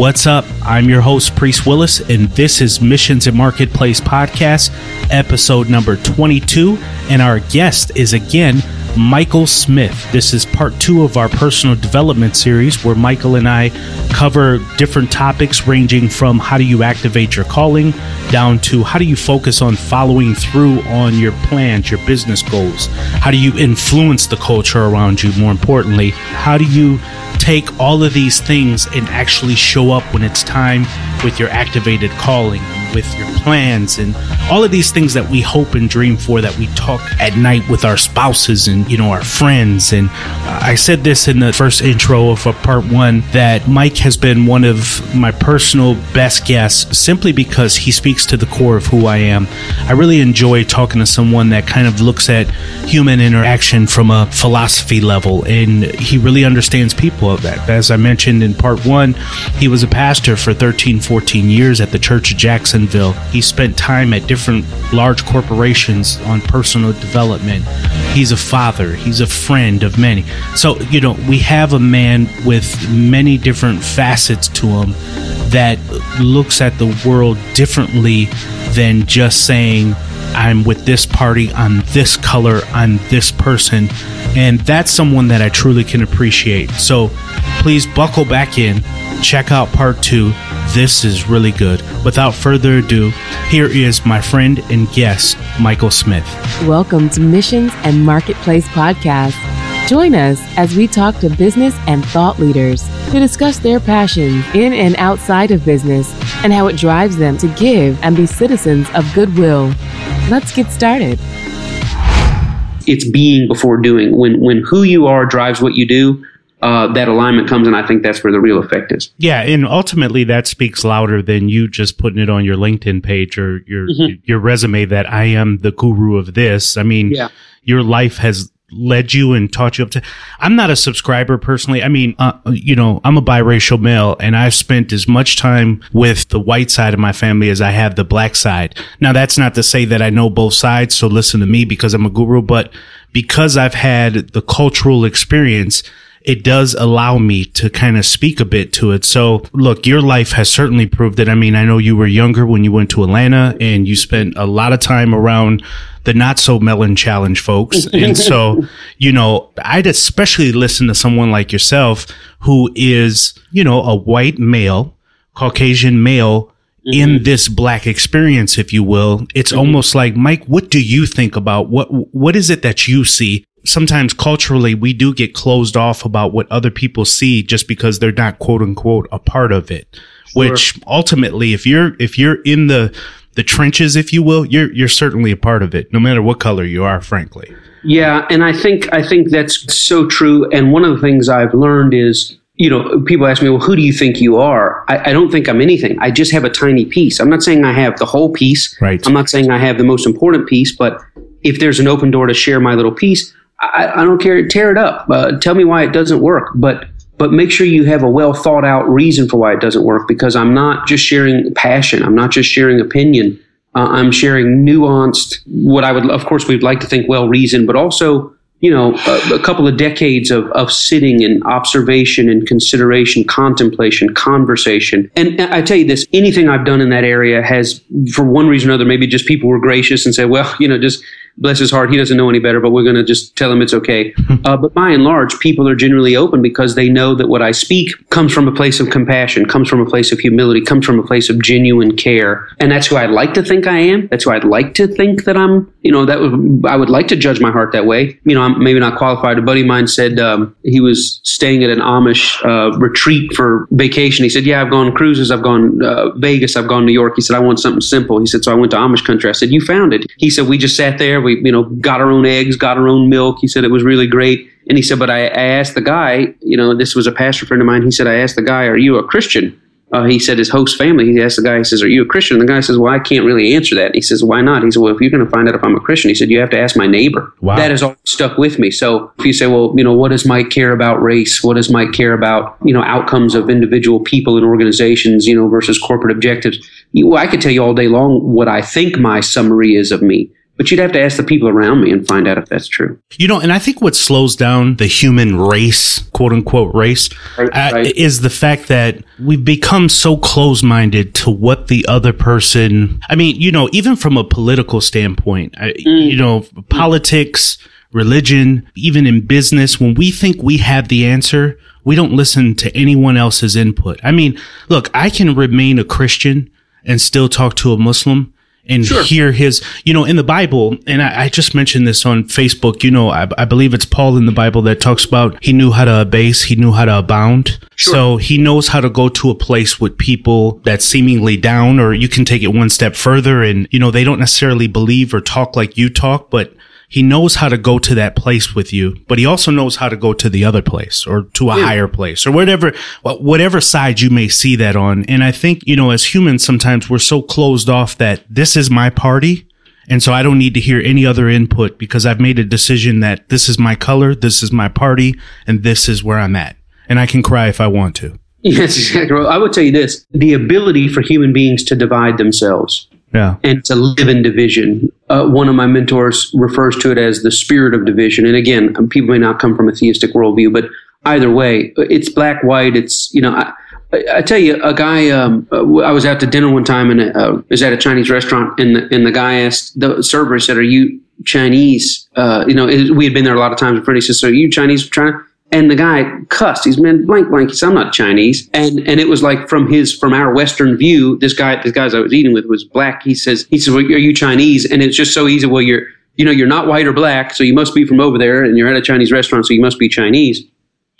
What's up? I'm your host, Priest Willis, and this is Missions and Marketplace Podcast, episode number 22. And our guest is again Michael Smith. This is part two of our personal development series where Michael and I cover different topics ranging from how do you activate your calling down to how do you focus on following through on your plans, your business goals? How do you influence the culture around you? More importantly, how do you take all of these things and actually show up when it's time with your activated calling, with your plans, and all of these things that we hope and dream for that we talk at night with our spouses and, you know, our friends. And uh, I said this in the first intro of part one that Mike has been one of my personal best guests simply because he speaks to the core of who I am. I really enjoy talking to someone that kind of looks at human interaction from a philosophy level and he really understands people of that. As I mentioned in part one, he was a pastor for 13, 14 years at the Church of Jacksonville. He spent time at different large corporations on personal development. He's a father, he's a friend of many. So, you know, we have a man with many different facets to him that looks at the world differently than just saying, I'm with this party, I'm this color, I'm this person. And that's someone that I truly can appreciate. So please buckle back in, check out part two. This is really good. Without further ado, here is my friend and guest, Michael Smith. Welcome to Missions and Marketplace Podcast. Join us as we talk to business and thought leaders to discuss their passions in and outside of business and how it drives them to give and be citizens of goodwill. Let's get started. It's being before doing. When when who you are drives what you do, uh, that alignment comes, and I think that's where the real effect is. Yeah, and ultimately that speaks louder than you just putting it on your LinkedIn page or your mm-hmm. your resume that I am the guru of this. I mean, yeah. your life has led you and taught you up to i'm not a subscriber personally i mean uh, you know i'm a biracial male and i've spent as much time with the white side of my family as i have the black side now that's not to say that i know both sides so listen to me because i'm a guru but because i've had the cultural experience it does allow me to kind of speak a bit to it. So look, your life has certainly proved it. I mean, I know you were younger when you went to Atlanta and you spent a lot of time around the not so melon challenge folks. and so, you know, I'd especially listen to someone like yourself who is, you know, a white male, Caucasian male Mm-hmm. in this black experience, if you will. It's mm-hmm. almost like, Mike, what do you think about what, what is it that you see sometimes culturally we do get closed off about what other people see just because they're not quote unquote a part of it sure. which ultimately if you're if you're in the the trenches if you will you're you're certainly a part of it no matter what color you are frankly yeah and i think i think that's so true and one of the things i've learned is you know, people ask me, well, who do you think you are? I, I, don't think I'm anything. I just have a tiny piece. I'm not saying I have the whole piece. Right. I'm not saying I have the most important piece, but if there's an open door to share my little piece, I, I don't care. Tear it up. Uh, tell me why it doesn't work. But but make sure you have a well thought out reason for why it doesn't work. Because I'm not just sharing passion. I'm not just sharing opinion. Uh, I'm sharing nuanced. What I would, of course, we'd like to think well reasoned, but also you know, a, a, couple of decades of, of sitting and observation and consideration, contemplation, conversation. And I tell you this, anything I've done in that area has, for one reason or another, maybe just people were gracious and said, well, you know, just bless his heart, he doesn't know any better, but we're going to just tell him it's okay. uh, but by and large, people are generally open because they know that what I speak comes from a place of compassion, comes from a place of humility, comes from a place of genuine care. And that's who I'd like to think I am. That's who I'd like to think that I'm, you know, that would, I would like to judge my heart that way. You know, I'm maybe not qualified. A buddy of mine said um, he was staying at an Amish uh, retreat for vacation. He said, Yeah, I've gone cruises, I've gone uh, Vegas, I've gone New York. He said, I want something simple. He said, So I went to Amish country. I said, You found it. He said, We just sat there. We, you know, got our own eggs, got our own milk. He said it was really great. And he said, but I, I asked the guy, you know, this was a pastor friend of mine. He said, I asked the guy, are you a Christian? uh, he said his host family, he asked the guy, he says, Are you a Christian? And the guy says, Well, I can't really answer that. And he says, Why not? He said, Well, if you're going to find out if I'm a Christian, he said, You have to ask my neighbor. Wow. That has all stuck with me. So if you say, Well, you know, what does Mike care about race? What does Mike care about, you know, outcomes of individual people and organizations, you know, versus corporate objectives? You, well, I could tell you all day long what I think my summary is of me. But you'd have to ask the people around me and find out if that's true. You know, and I think what slows down the human race, quote unquote race, right, uh, right. is the fact that we've become so close minded to what the other person, I mean, you know, even from a political standpoint, mm. you know, politics, religion, even in business, when we think we have the answer, we don't listen to anyone else's input. I mean, look, I can remain a Christian and still talk to a Muslim and sure. hear his, you know, in the Bible, and I, I just mentioned this on Facebook, you know, I, I, believe it's Paul in the Bible that talks about he knew how to abase, he knew how to abound. Sure. So he knows how to go to a place with people that's seemingly down, or you can take it one step further and, you know, they don't necessarily believe or talk like you talk, but he knows how to go to that place with you, but he also knows how to go to the other place or to a yeah. higher place or whatever, whatever side you may see that on. And I think, you know, as humans, sometimes we're so closed off that this is my party. And so I don't need to hear any other input because I've made a decision that this is my color, this is my party, and this is where I'm at. And I can cry if I want to. Yes, exactly. I would tell you this the ability for human beings to divide themselves yeah. and to live in division. Uh, one of my mentors refers to it as the spirit of division. And again, people may not come from a theistic worldview, but either way, it's black, white. It's, you know, I, I tell you, a guy. Um, uh, I was out to dinner one time, and uh, was at a Chinese restaurant, and the, and the guy asked the server, said, "Are you Chinese?" Uh, you know, it, we had been there a lot of times before. He says, "So are you Chinese China?" And the guy cussed. He's man blank blank. He said, "I'm not Chinese." And and it was like from his from our Western view, this guy, this guys I was eating with was black. He says, he says, well, "Are you Chinese?" And it's just so easy. Well, you're you know you're not white or black, so you must be from over there, and you're at a Chinese restaurant, so you must be Chinese.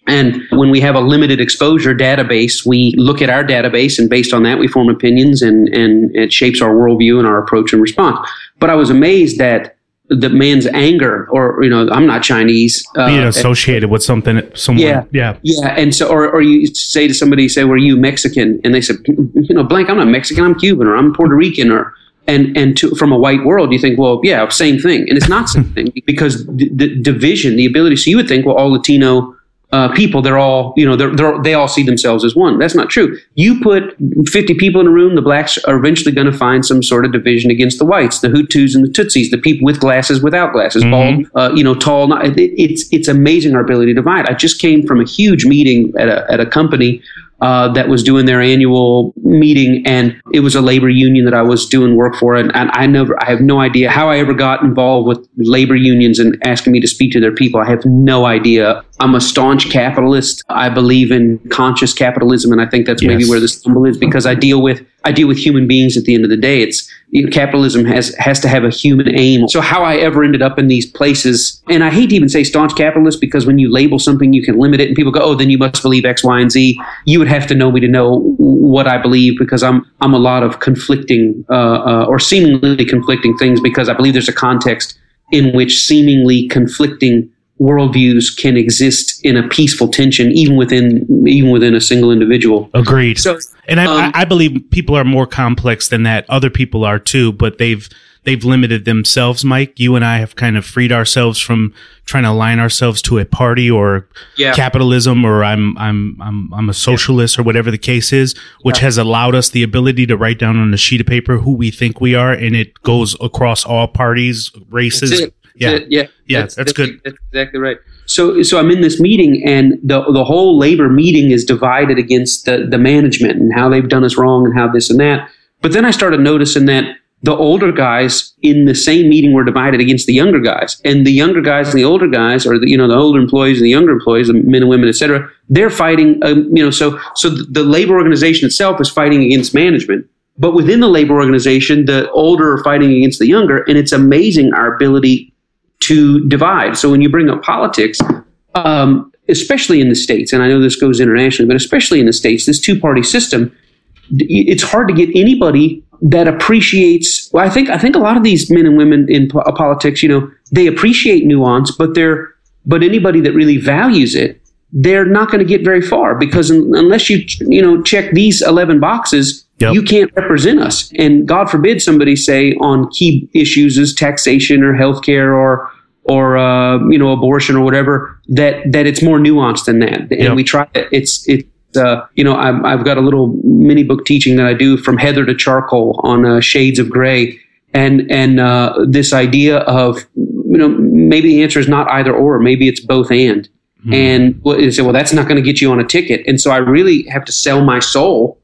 And when we have a limited exposure database, we look at our database, and based on that, we form opinions, and and it shapes our worldview and our approach and response. But I was amazed that the man's anger or you know i'm not chinese uh, being associated and, with something someone. Yeah. Yeah. Yeah. And so or, or you say to somebody say were you mexican? And they said you know blank i'm not mexican. I'm cuban or i'm puerto rican or and and to, from a white world you think well yeah same thing. And it's not same thing because the, the division the ability so you would think well all latino uh, people, they're all, you know, they're, they're, they all see themselves as one. That's not true. You put 50 people in a room, the blacks are eventually going to find some sort of division against the whites, the Hutus and the Tutsis, the people with glasses, without glasses, mm-hmm. bald, uh, you know, tall. Not, it, it's, it's amazing our ability to divide. I just came from a huge meeting at a, at a company uh, that was doing their annual meeting, and it was a labor union that I was doing work for, and, and, I never, I have no idea how I ever got involved with labor unions and asking me to speak to their people. I have no idea. I'm a staunch capitalist. I believe in conscious capitalism, and I think that's yes. maybe where the stumble is because I deal with I deal with human beings at the end of the day. It's you know, capitalism has has to have a human aim. So how I ever ended up in these places, and I hate to even say staunch capitalist because when you label something, you can limit it, and people go, "Oh, then you must believe X, Y, and Z." You would have to know me to know what I believe because I'm I'm a lot of conflicting uh, uh, or seemingly conflicting things because I believe there's a context in which seemingly conflicting worldviews can exist in a peaceful tension, even within even within a single individual. Agreed. So, and I, um, I, believe people are more complex than that. Other people are too, but they've they've limited themselves. Mike, you and I have kind of freed ourselves from trying to align ourselves to a party or yeah. capitalism, or I'm I'm I'm I'm a socialist yeah. or whatever the case is, which yeah. has allowed us the ability to write down on a sheet of paper who we think we are, and it goes across all parties, races yeah, yeah, yeah. That's, that's, good. That's exactly right. So, so I'm in this meeting, and the the whole labor meeting is divided against the the management and how they've done us wrong and how this and that. But then I started noticing that the older guys in the same meeting were divided against the younger guys, and the younger guys and the older guys, or the, you know the older employees and the younger employees, the men and women, etc. They're fighting. Um, you know, so so the labor organization itself is fighting against management. But within the labor organization, the older are fighting against the younger, and it's amazing our ability to divide. So when you bring up politics, um, especially in the states, and I know this goes internationally, but especially in the states, this two-party system, it's hard to get anybody that appreciates. Well, I think I think a lot of these men and women in po- uh, politics, you know, they appreciate nuance, but they're but anybody that really values it, they're not going to get very far because un- unless you you know check these eleven boxes, Yep. You can't represent us. And God forbid somebody say on key issues as taxation or healthcare or or uh, you know abortion or whatever that that it's more nuanced than that. And yep. we try it's it's uh, you know i have got a little mini book teaching that I do from heather to charcoal on uh, shades of gray. and and uh, this idea of you know maybe the answer is not either or, maybe it's both and. Mm-hmm. And well, they say, well, that's not going to get you on a ticket. And so I really have to sell my soul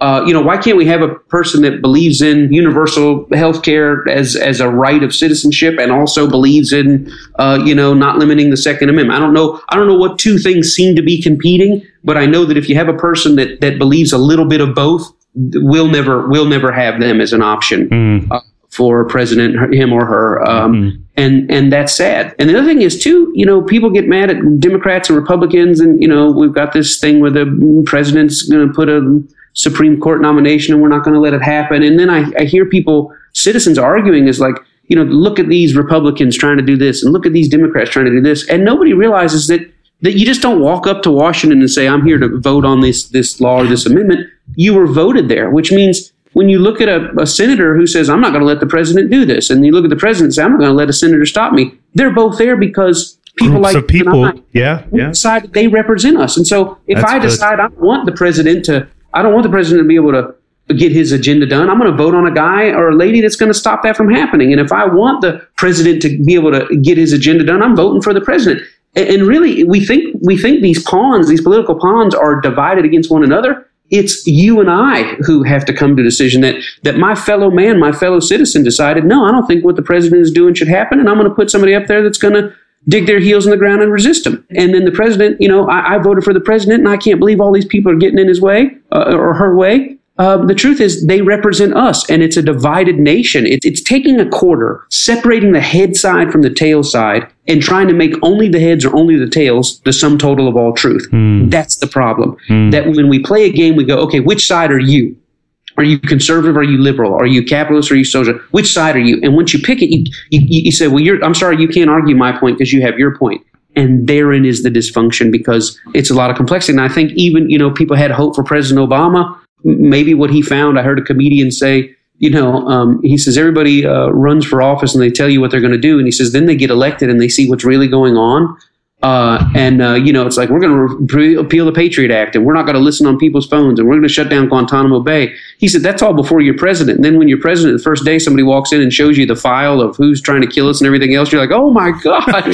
uh, you know, why can't we have a person that believes in universal health care as, as a right of citizenship and also believes in, uh, you know, not limiting the Second Amendment? I don't know. I don't know what two things seem to be competing, but I know that if you have a person that, that believes a little bit of both, we'll never we'll never have them as an option mm. uh, for president, him or her. Um, mm. And and that's sad. And the other thing is too, you know, people get mad at Democrats and Republicans, and you know, we've got this thing where the president's going to put a Supreme Court nomination and we're not going to let it happen. And then I, I hear people, citizens arguing is like, you know, look at these Republicans trying to do this and look at these Democrats trying to do this. And nobody realizes that that you just don't walk up to Washington and say, I'm here to vote on this this law or this amendment. You were voted there, which means when you look at a, a senator who says, I'm not going to let the president do this, and you look at the president and say, I'm not going to let a senator stop me, they're both there because people Groups like of people, yeah, yeah. decide they represent us. And so if That's I decide good. I want the president to I don't want the president to be able to get his agenda done. I'm going to vote on a guy or a lady that's going to stop that from happening. And if I want the president to be able to get his agenda done, I'm voting for the president. And really, we think we think these pawns, these political pawns, are divided against one another. It's you and I who have to come to a decision that that my fellow man, my fellow citizen, decided. No, I don't think what the president is doing should happen, and I'm going to put somebody up there that's going to dig their heels in the ground and resist him. And then the president, you know, I, I voted for the president, and I can't believe all these people are getting in his way uh, or her way. Uh, the truth is, they represent us, and it's a divided nation. It's, it's taking a quarter, separating the head side from the tail side, and trying to make only the heads or only the tails the sum total of all truth. Mm. That's the problem. Mm. That when we play a game, we go, okay, which side are you? Are you conservative? Are you liberal? Are you capitalist? Are you social? Which side are you? And once you pick it, you, you, you say, well, I'm sorry, you can't argue my point because you have your point. And therein is the dysfunction because it's a lot of complexity. And I think even, you know, people had hope for President Obama. Maybe what he found, I heard a comedian say, you know, um, he says everybody uh, runs for office and they tell you what they're going to do. And he says then they get elected and they see what's really going on. Uh, and uh, you know, it's like we're going to re- repeal the Patriot Act, and we're not going to listen on people's phones, and we're going to shut down Guantanamo Bay. He said that's all before you're president. And then when you're president, the first day somebody walks in and shows you the file of who's trying to kill us and everything else, you're like, oh my god,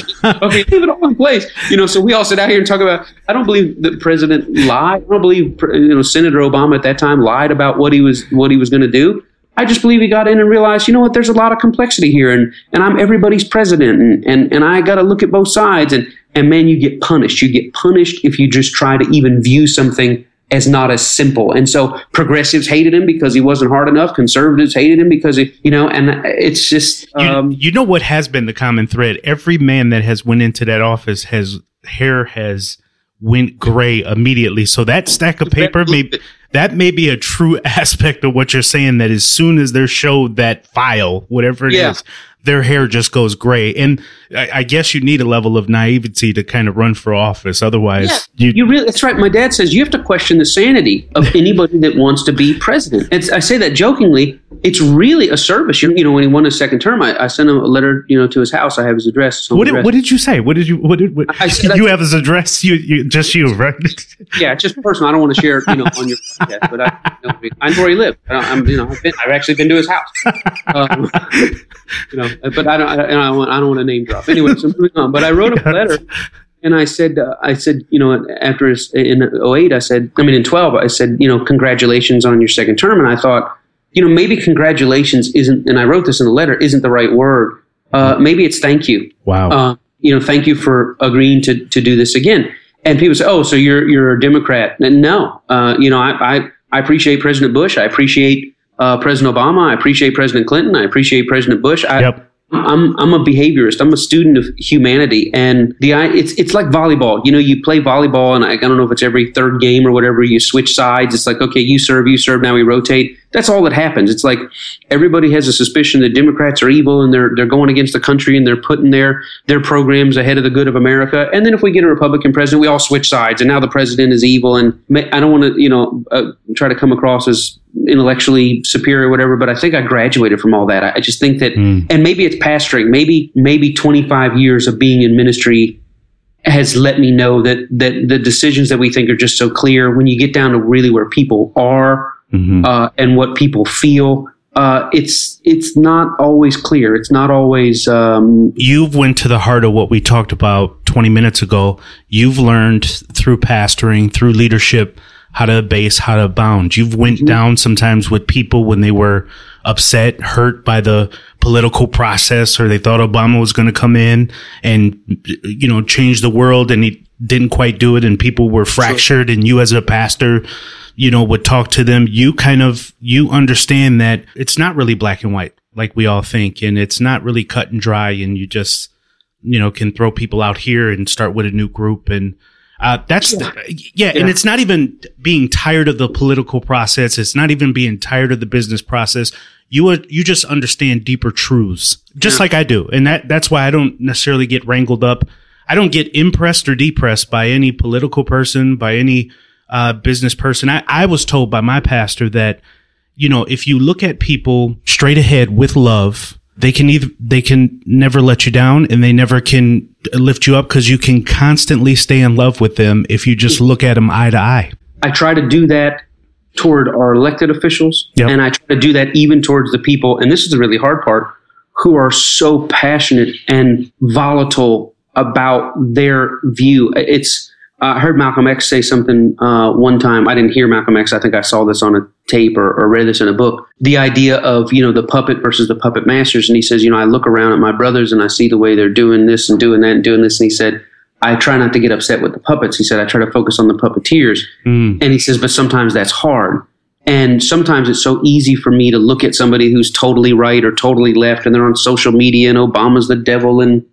okay, leave it all in place. You know, so we all sit out here and talk about. I don't believe the president lied. I don't believe you know Senator Obama at that time lied about what he was what he was going to do. I just believe he got in and realized, you know what, there's a lot of complexity here, and, and I'm everybody's president, and, and, and I got to look at both sides. And, and man, you get punished. You get punished if you just try to even view something as not as simple. And so progressives hated him because he wasn't hard enough. Conservatives hated him because he, you know, and it's just. Um, you, you know what has been the common thread? Every man that has went into that office has hair has went gray immediately. So that stack of paper may that may be a true aspect of what you're saying. That as soon as they're showed that file, whatever it yeah. is, their hair just goes gray. And I, I, guess you need a level of naivety to kind of run for office. Otherwise, yeah, you, you really, that's right. My dad says you have to question the sanity of anybody that wants to be president. It's, I say that jokingly. It's really a service. You, you know, when he won his second term, I, I, sent him a letter, you know, to his house. I have his address. What did, address. what did you say? What did you, what did, what, I said, you have his address? You, you, just you, right? yeah, just personal. I don't want to share, you know, on your podcast, but I, you know, I know where he lived. I, am you know, I've been, I've actually been to his house. Um, you know, but I don't, I, I don't, I don't want to name drop. Anyway, so moving on. But I wrote a letter, and I said, uh, I said, you know, after in 08, I said, I mean, in 12, I said, you know, congratulations on your second term, and I thought, you know, maybe congratulations isn't, and I wrote this in the letter, isn't the right word. Uh, maybe it's thank you. Wow. Uh, you know, thank you for agreeing to to do this again. And people say, oh, so you're you're a Democrat? And no, uh, you know, I, I I appreciate President Bush. I appreciate uh, President Obama. I appreciate President Clinton. I appreciate President Bush. I, yep. I'm I'm a behaviorist. I'm a student of humanity, and the it's it's like volleyball. You know, you play volleyball, and I, I don't know if it's every third game or whatever. You switch sides. It's like okay, you serve, you serve. Now we rotate. That's all that happens. It's like everybody has a suspicion that Democrats are evil and they're they're going against the country and they're putting their their programs ahead of the good of America. And then if we get a Republican president, we all switch sides, and now the president is evil. And I don't want to you know uh, try to come across as intellectually superior or whatever, but I think I graduated from all that. I, I just think that, mm. and maybe it's pastoring. Maybe maybe 25 years of being in ministry has let me know that that the decisions that we think are just so clear when you get down to really where people are mm-hmm. uh, and what people feel. uh, it's it's not always clear. It's not always. Um, You've went to the heart of what we talked about 20 minutes ago. You've learned through pastoring, through leadership, how to base, how to bound. You've went Mm-hmm. down sometimes with people when they were upset, hurt by the political process, or they thought Obama was going to come in and you know change the world, and he didn't quite do it, and people were fractured. And you, as a pastor, you know, would talk to them. You kind of you understand that it's not really black and white like we all think, and it's not really cut and dry, and you just you know can throw people out here and start with a new group and uh, that's yeah. yeah, and it's not even being tired of the political process. It's not even being tired of the business process. You are, you just understand deeper truths, just yeah. like I do, and that that's why I don't necessarily get wrangled up. I don't get impressed or depressed by any political person, by any uh, business person. I, I was told by my pastor that you know if you look at people straight ahead with love, they can either they can never let you down, and they never can lift you up because you can constantly stay in love with them if you just look at them eye to eye. I try to do that toward our elected officials, yep. and I try to do that even towards the people. And this is the really hard part: who are so passionate and volatile about their view. It's uh, I heard Malcolm X say something uh, one time. I didn't hear Malcolm X. I think I saw this on a tape or, or, read this in a book. The idea of you know the puppet versus the puppet masters, and he says, you know, I look around at my brothers and I see the way they're doing this and doing that and doing this, and he said, I try not to get upset with the puppets. He said, I try to focus on the puppeteers, mm. and he says, but sometimes that's hard. And sometimes it's so easy for me to look at somebody who's totally right or totally left, and they're on social media, and Obama's the devil, and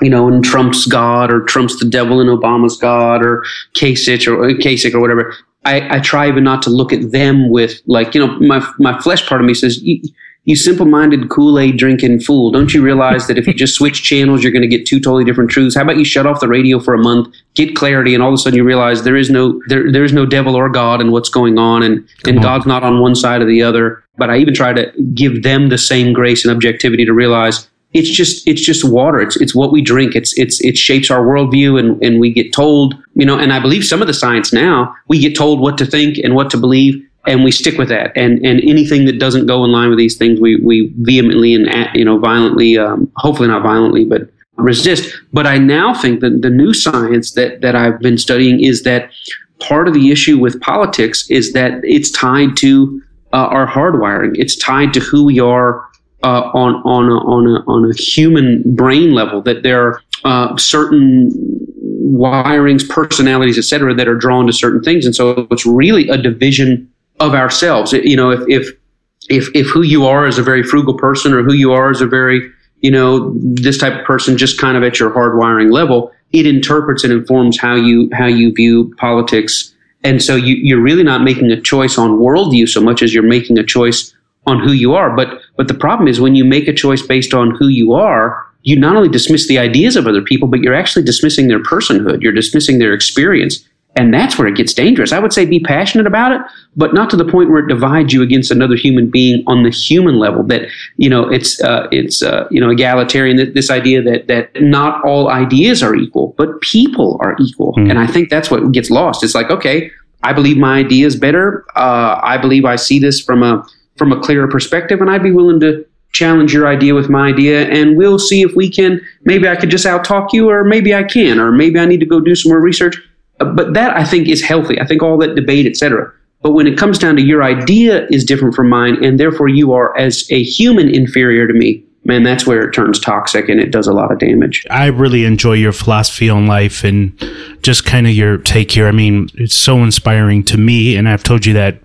you know, and Trump's God or Trump's the devil and Obama's God or Kasich or uh, Kasich or whatever. I, I try even not to look at them with like, you know, my my flesh part of me says, you, you simple-minded Kool-Aid drinking fool, don't you realize that if you just switch channels, you're going to get two totally different truths? How about you shut off the radio for a month, get clarity, and all of a sudden you realize there is no there there is no devil or God in what's going on, and and God's not on one side or the other. But I even try to give them the same grace and objectivity to realize it's just it's just water. It's it's what we drink. It's it's it shapes our worldview, and and we get told, you know. And I believe some of the science now we get told what to think and what to believe, and we stick with that. And and anything that doesn't go in line with these things, we we vehemently and you know violently, um, hopefully not violently, but resist. But I now think that the new science that that I've been studying is that part of the issue with politics is that it's tied to uh, our hardwiring. It's tied to who we are uh, on on a, on a on a human brain level that there are uh, certain wirings, personalities, etc., that are drawn to certain things, and so it's really a division of ourselves. You know, if if if if who you are is a very frugal person, or who you are is a very you know this type of person, just kind of at your hardwiring level, it interprets and informs how you how you view politics. And so you, you're really not making a choice on worldview so much as you're making a choice on who you are. But but the problem is when you make a choice based on who you are, you not only dismiss the ideas of other people, but you're actually dismissing their personhood. You're dismissing their experience. And that's where it gets dangerous. I would say be passionate about it, but not to the point where it divides you against another human being on the human level. That you know, it's uh, it's uh, you know egalitarian. This idea that that not all ideas are equal, but people are equal. Mm. And I think that's what gets lost. It's like, okay, I believe my idea is better. Uh, I believe I see this from a from a clearer perspective, and I'd be willing to challenge your idea with my idea, and we'll see if we can. Maybe I could just outtalk you, or maybe I can, or maybe I need to go do some more research. Uh, but that I think is healthy. I think all that debate, etc. But when it comes down to your idea is different from mine, and therefore you are as a human inferior to me, man, that's where it turns toxic and it does a lot of damage. I really enjoy your philosophy on life and just kind of your take here. I mean, it's so inspiring to me, and I've told you that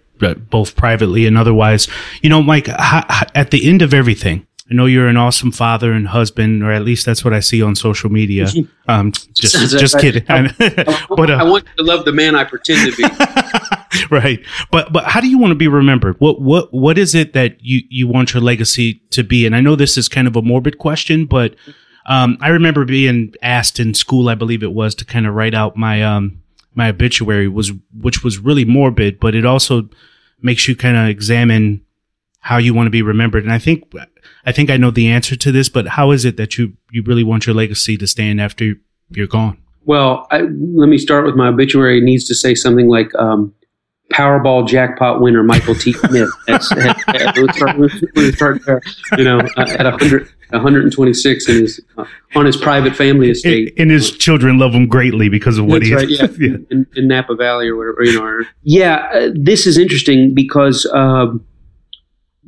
both privately and otherwise. You know, Mike, at the end of everything, I know you're an awesome father and husband, or at least that's what I see on social media. Um, just, just kidding. I, but uh, I want to love the man I pretend to be. right, but but how do you want to be remembered? What what what is it that you you want your legacy to be? And I know this is kind of a morbid question, but um, I remember being asked in school, I believe it was, to kind of write out my um my obituary was which was really morbid, but it also makes you kind of examine how you want to be remembered. And I think, I think I know the answer to this, but how is it that you, you really want your legacy to stand after you're gone? Well, I, let me start with my obituary. It needs to say something like, um, Powerball jackpot winner Michael T. Smith. That's, let's start, let's start there. You know, at 100, 126 in his, uh, on his private family estate. And, and, his children love him greatly because of what That's he right, yeah, yeah. In, in, Napa Valley or whatever. You know, or, yeah, uh, this is interesting because um,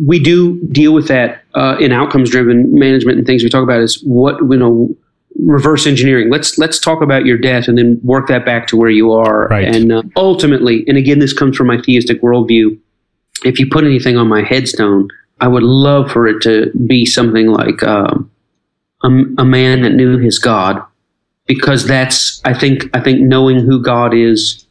we do deal with that uh, in outcomes driven management and things we talk about is what you know reverse engineering. Let's let's talk about your debt and then work that back to where you are. Right. And uh, ultimately, and again, this comes from my theistic worldview. If you put anything on my headstone, I would love for it to be something like um, a, a man that knew his God, because that's I think I think knowing who God is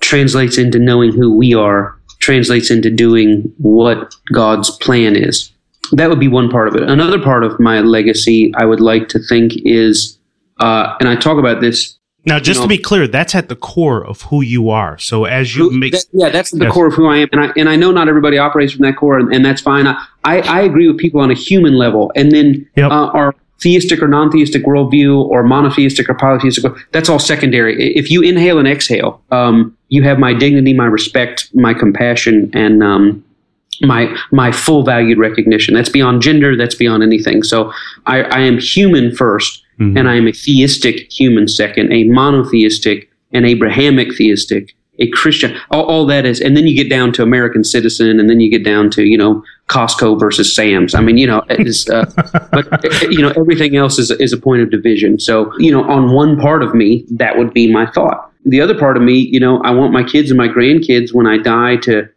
translates into knowing who we are, translates into doing what God's plan is that would be one part of it. Another part of my legacy, I would like to think, is, uh, and I talk about this. Now, just you know, to be clear, that's at the core of who you are. So as you who, make, that, yeah, that's the yes. core of who I am, and I and I know not everybody operates from that core, and, and that's fine. I, I, I agree with people on a human level, and then yep. uh, our theistic or non-theistic worldview, or monotheistic or polytheistic, that's all secondary. If you inhale and exhale, um, you have my dignity, my respect, my compassion, and um, my my full valued recognition. That's beyond gender. That's beyond anything. So I, I am human 1st mm-hmm. and I am a theistic human second, a monotheistic, an Abrahamic theistic, a Christian. All, all that is, and then you get down to American citizen, and then you get down to you know Costco versus Sam's. I mean, you know, is, uh, but you know everything else is is a point of division. So you know, on one part of me, that would be my thought. The other part of me, you know, I want my kids and my grandkids when I die to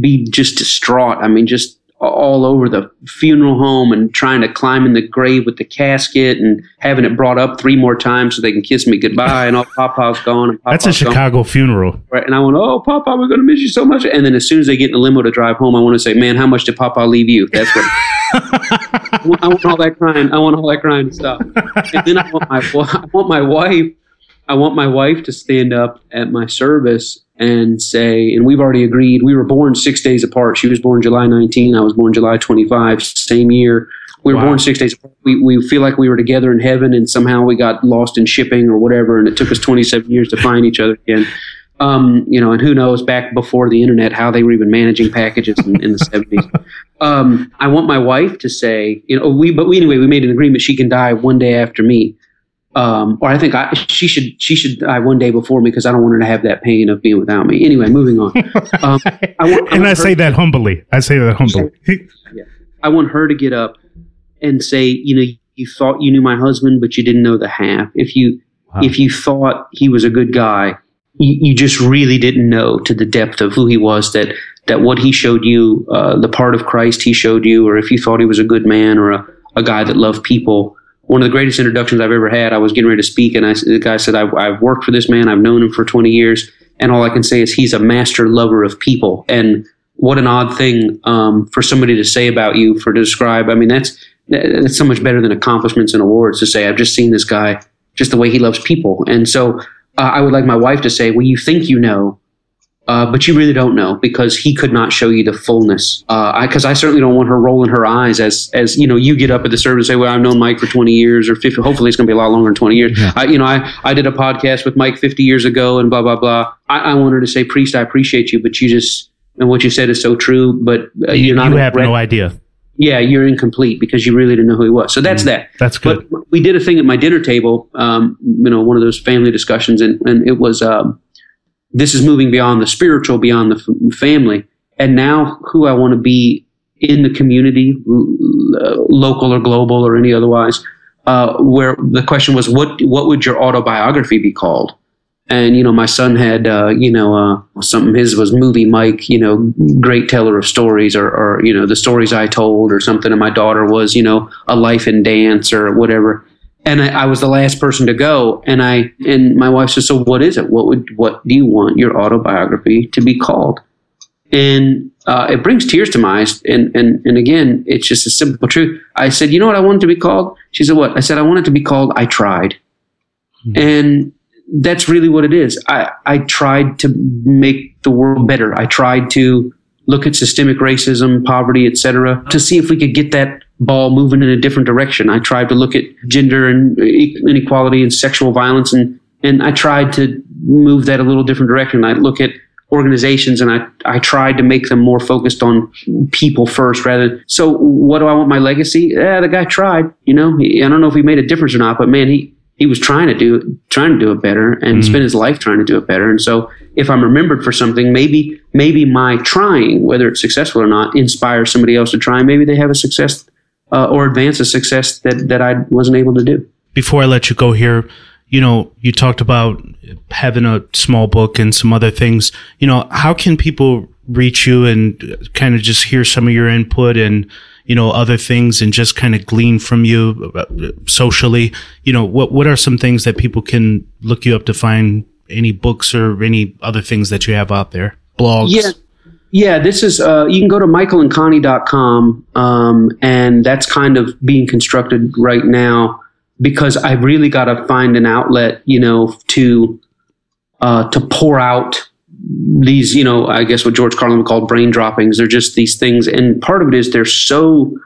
be just distraught. I mean, just all over the funeral home and trying to climb in the grave with the casket and having it brought up three more times so they can kiss me goodbye and all Papa's gone. And Papa's That's a Chicago gone. funeral. Right. And I went, oh, Papa, we're going to miss you so much. And then as soon as they get in the limo to drive home, I want to say, man, how much did Papa leave you? That's what. I, want, I want all that crying. I want all that crying to stop. And then I want my, I want my wife. I want my wife to stand up at my service and say, and we've already agreed, we were born six days apart. She was born July 19, I was born July 25, same year. We were wow. born six days apart. We, we feel like we were together in heaven and somehow we got lost in shipping or whatever, and it took us 27 years to find each other again. Um, you know, and who knows back before the internet how they were even managing packages in, in the 70s. Um, I want my wife to say, you know, we, but we, anyway, we made an agreement she can die one day after me. Um, or I think I, she should she should die one day before me because I don't want her to have that pain of being without me. Anyway, moving on. Um, I want, I and I say that humbly. I say that humbly. yeah. I want her to get up and say, you know, you thought you knew my husband, but you didn't know the half. If you wow. if you thought he was a good guy, you, you, just really didn't know to the depth of who he was. That that what he showed you, uh, the part of Christ he showed you, or if you thought he was a good man or a, a guy that loved people one of the greatest introductions I've ever had. I was getting ready to speak, and I, the guy said, I've, I've worked for this man. I've known him for 20 years. And all I can say is he's a master lover of people. And what an odd thing um, for somebody to say about you, for to describe. I mean, that's, that's so much better than accomplishments and awards to say, I've just seen this guy, just the way he loves people. And so uh, I would like my wife to say, well, you think you know, uh, but you really don't know because he could not show you the fullness. Because uh, I, I, certainly don't want her rolling her eyes as as you know you get up at the service and say, "Well, I've known Mike for 20 years or 50. Hopefully, it's going to be a lot longer than 20 years." Yeah. I, you know, I I did a podcast with Mike 50 years ago and blah blah blah. I, I want her to say, "Priest, I appreciate you, but you just and what you said is so true, but uh, you, you're not. You have no idea." yeah, you're incomplete because you really didn't know who he was. So that's mm, that. That's good. But we did a thing at my dinner table, um, you know, one of those family discussions, and, and it was um, this is moving beyond the spiritual, beyond the family. And now who I want to be in the community, local or global or any otherwise, uh, where the question was, what, what would your autobiography be called? And, you know, my son had, uh, you know, uh, something, his was movie Mike, you know, great teller of stories or, or, you know, the stories I told or something. And my daughter was, you know, a life in dance or whatever and I, I, was the last person to go. And I and my wife said, "So what is it? What would what do you want your autobiography to be called?" And uh, it brings tears to my eyes. And and and again, it's just a simple truth. I said, "You know what I want it to be called?" She said, "What?" I said, "I want it to be called I tried." Mm-hmm. And that's really what it is. I I tried to make the world better. I tried to look at systemic racism, poverty, etc., to see if we could get that ball moving in a different direction. I tried to look at gender and inequality and sexual violence, and and I tried to move that a little different direction. I look at organizations and I, I tried to make them more focused on people first rather than, so what do I want my legacy? Yeah, the guy tried, you know, he, I don't know if he made a difference or not, but man, he, he was trying to do trying to do it better and mm-hmm. spend his life trying to do it better. And so if I'm remembered for something, maybe maybe my trying, whether it's successful or not, inspires somebody else to try. Maybe they have a success uh, or advance a success that that I wasn't able to do. Before I let you go here, you know, you talked about having a small book and some other things. You know, how can people reach you and kind of just hear some of your input and you know other things and just kind of glean from you uh, socially? You know what what are some things that people can look you up to find? Any books or any other things that you have out there? Blogs? Yeah yeah this is uh, you can go to michaelandconnie.com um, and that's kind of being constructed right now because i really got to find an outlet you know to uh, to pour out these, you know, I guess what George Carlin called brain droppings. They're just these things, and part of it is they're so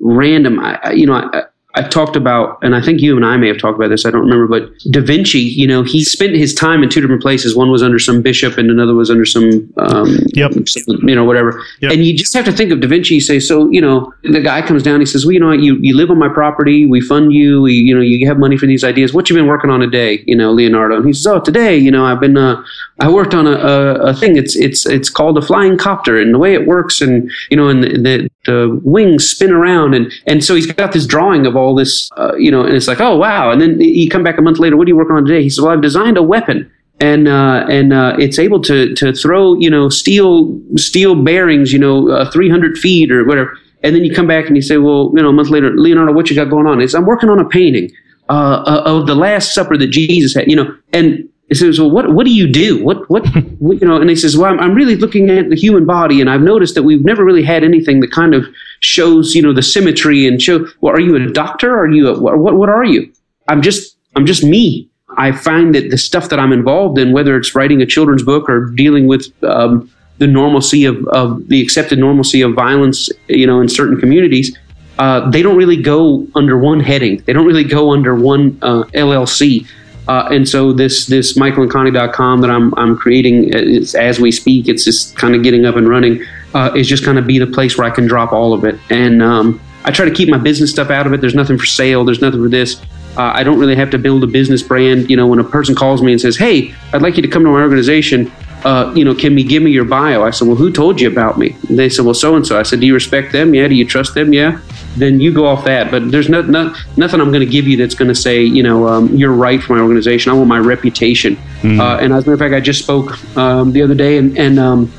random. I, you know, I, I talked about, and I think you and I may have talked about this. I don't remember, but Da Vinci, you know, he spent his time in two different places. One was under some bishop, and another was under some, um, yep. you know, whatever. Yep. And you just have to think of Da Vinci. You say, so, you know, the guy comes down. He says, well, you know, you you live on my property. We fund you. We, you know, you have money for these ideas. What you been working on today? You know, Leonardo. And he says, oh, today, you know, I've been, uh, I worked on a, a, a thing. It's it's it's called a flying copter, and the way it works, and you know, and the, the, the wings spin around, and and so he's got this drawing of all this. Uh, you know, and it's like, oh wow, and then you come back a month later. What are you working on today? He says, well, I've designed a weapon, and uh, and uh, it's able to to throw you know steel steel bearings, you know, uh, 300 feet or whatever. And then you come back and you say, well, you know, a month later, Leonardo, what you got going on? It's I'm working on a painting uh, uh, of the Last Supper that Jesus had, you know, and he says, "Well, what what do you do? What what, what you know?" And he says, "Well, I'm, I'm, really looking at the human body, and I've noticed that we've never really had anything that kind of shows, you know, the symmetry and show. Well, are you a doctor? Are you a, what what are you? I'm just I'm just me. I find that the stuff that I'm involved in, whether it's writing a children's book or dealing with um, the normalcy of, of the accepted normalcy of violence, you know, in certain communities." Uh, they don't really go under one heading. They don't really go under one uh, LLC. Uh, and so this this michaelandconnie.com that I'm I'm creating as we speak, it's just kind of getting up and running. Uh, is just kind of be the place where I can drop all of it. And um, I try to keep my business stuff out of it. There's nothing for sale. There's nothing for this. Uh, I don't really have to build a business brand. You know, when a person calls me and says, "Hey, I'd like you to come to my organization," uh, you know, can we give me your bio? I said, well, who told you about me? And they said, well, so and so. I said, do you respect them? Yeah. Do you trust them? Yeah. Then you go off that. But there's no, no nothing I'm going to give you that's going to say, you know, um, you're right for my organization. I want my reputation. Mm. Uh, and as a matter of fact, I just spoke um, the other day, and, and um,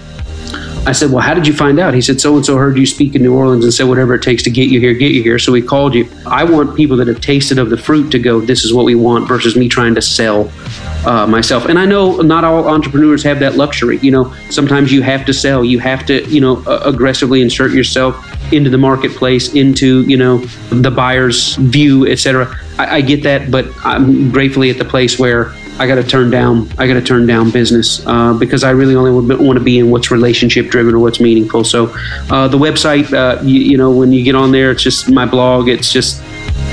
I said, Well, how did you find out? He said, So and so heard you speak in New Orleans and said, Whatever it takes to get you here, get you here. So we called you. I want people that have tasted of the fruit to go, This is what we want versus me trying to sell uh, myself. And I know not all entrepreneurs have that luxury. You know, sometimes you have to sell, you have to, you know, uh, aggressively insert yourself into the marketplace, into, you know, the buyer's view, etc. I, I get that, but I'm gratefully at the place where I got to turn down. I got to turn down business uh, because I really only want to be in what's relationship driven or what's meaningful. So, uh, the website, uh, you, you, know, when you get on there, it's just my blog. It's just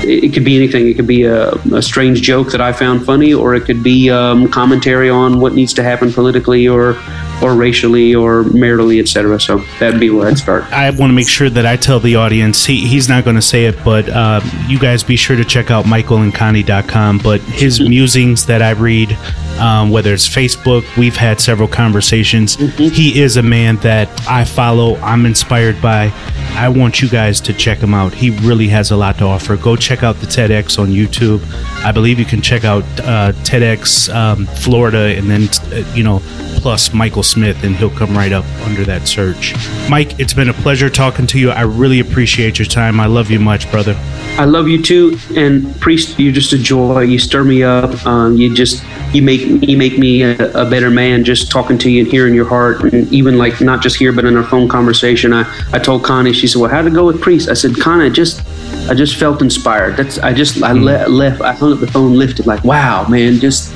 it could be anything. It could be a, a strange joke that I found funny, or it could be um, commentary on what needs to happen politically or or racially or maritally, etc. So that'd be where I'd start. I want to make sure that I tell the audience he, he's not going to say it, but uh, you guys be sure to check out michaelandconnie.com. But his mm-hmm. musings that I read, um, whether it's Facebook, we've had several conversations. Mm-hmm. He is a man that I follow. I'm inspired by. I want you guys to check him out. He really has a lot to offer. Go check out the TEDx on YouTube. I believe you can check out uh, TEDx um, Florida, and then uh, you know plus Michael Smith, and he'll come right up under that search. Mike, it's been a pleasure talking to you. I really appreciate your time. I love you much, brother. I love you too, and priest, you're just a joy. You stir me up. Um, you just you make you make me a, a, better man just talking to you and hearing your heart, and even like not just here but in our phone conversation. I, I told Connie, she said, "Well, how to go with priest?" I said, "Connie, just I just felt inspired. That's I just I mm. le- left. I hung up the phone, lifted like, wow, man, just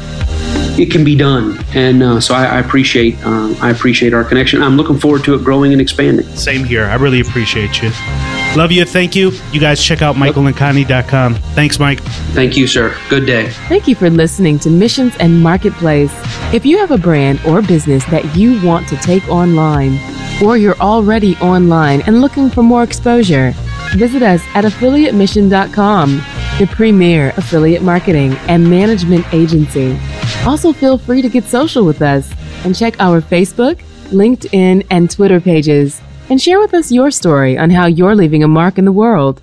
it can be done. And uh, so I, I appreciate uh, I appreciate our connection. I'm looking forward to it growing and expanding. Same here. I really appreciate you. Love you. Thank you. You guys check out michaelandconnie.com. Thanks, Mike. Thank you, sir. Good day. Thank you for listening to Missions and Marketplace. If you have a brand or business that you want to take online, or you're already online and looking for more exposure, visit us at affiliatemission.com, the premier affiliate marketing and management agency. Also, feel free to get social with us and check our Facebook, LinkedIn, and Twitter pages and share with us your story on how you're leaving a mark in the world.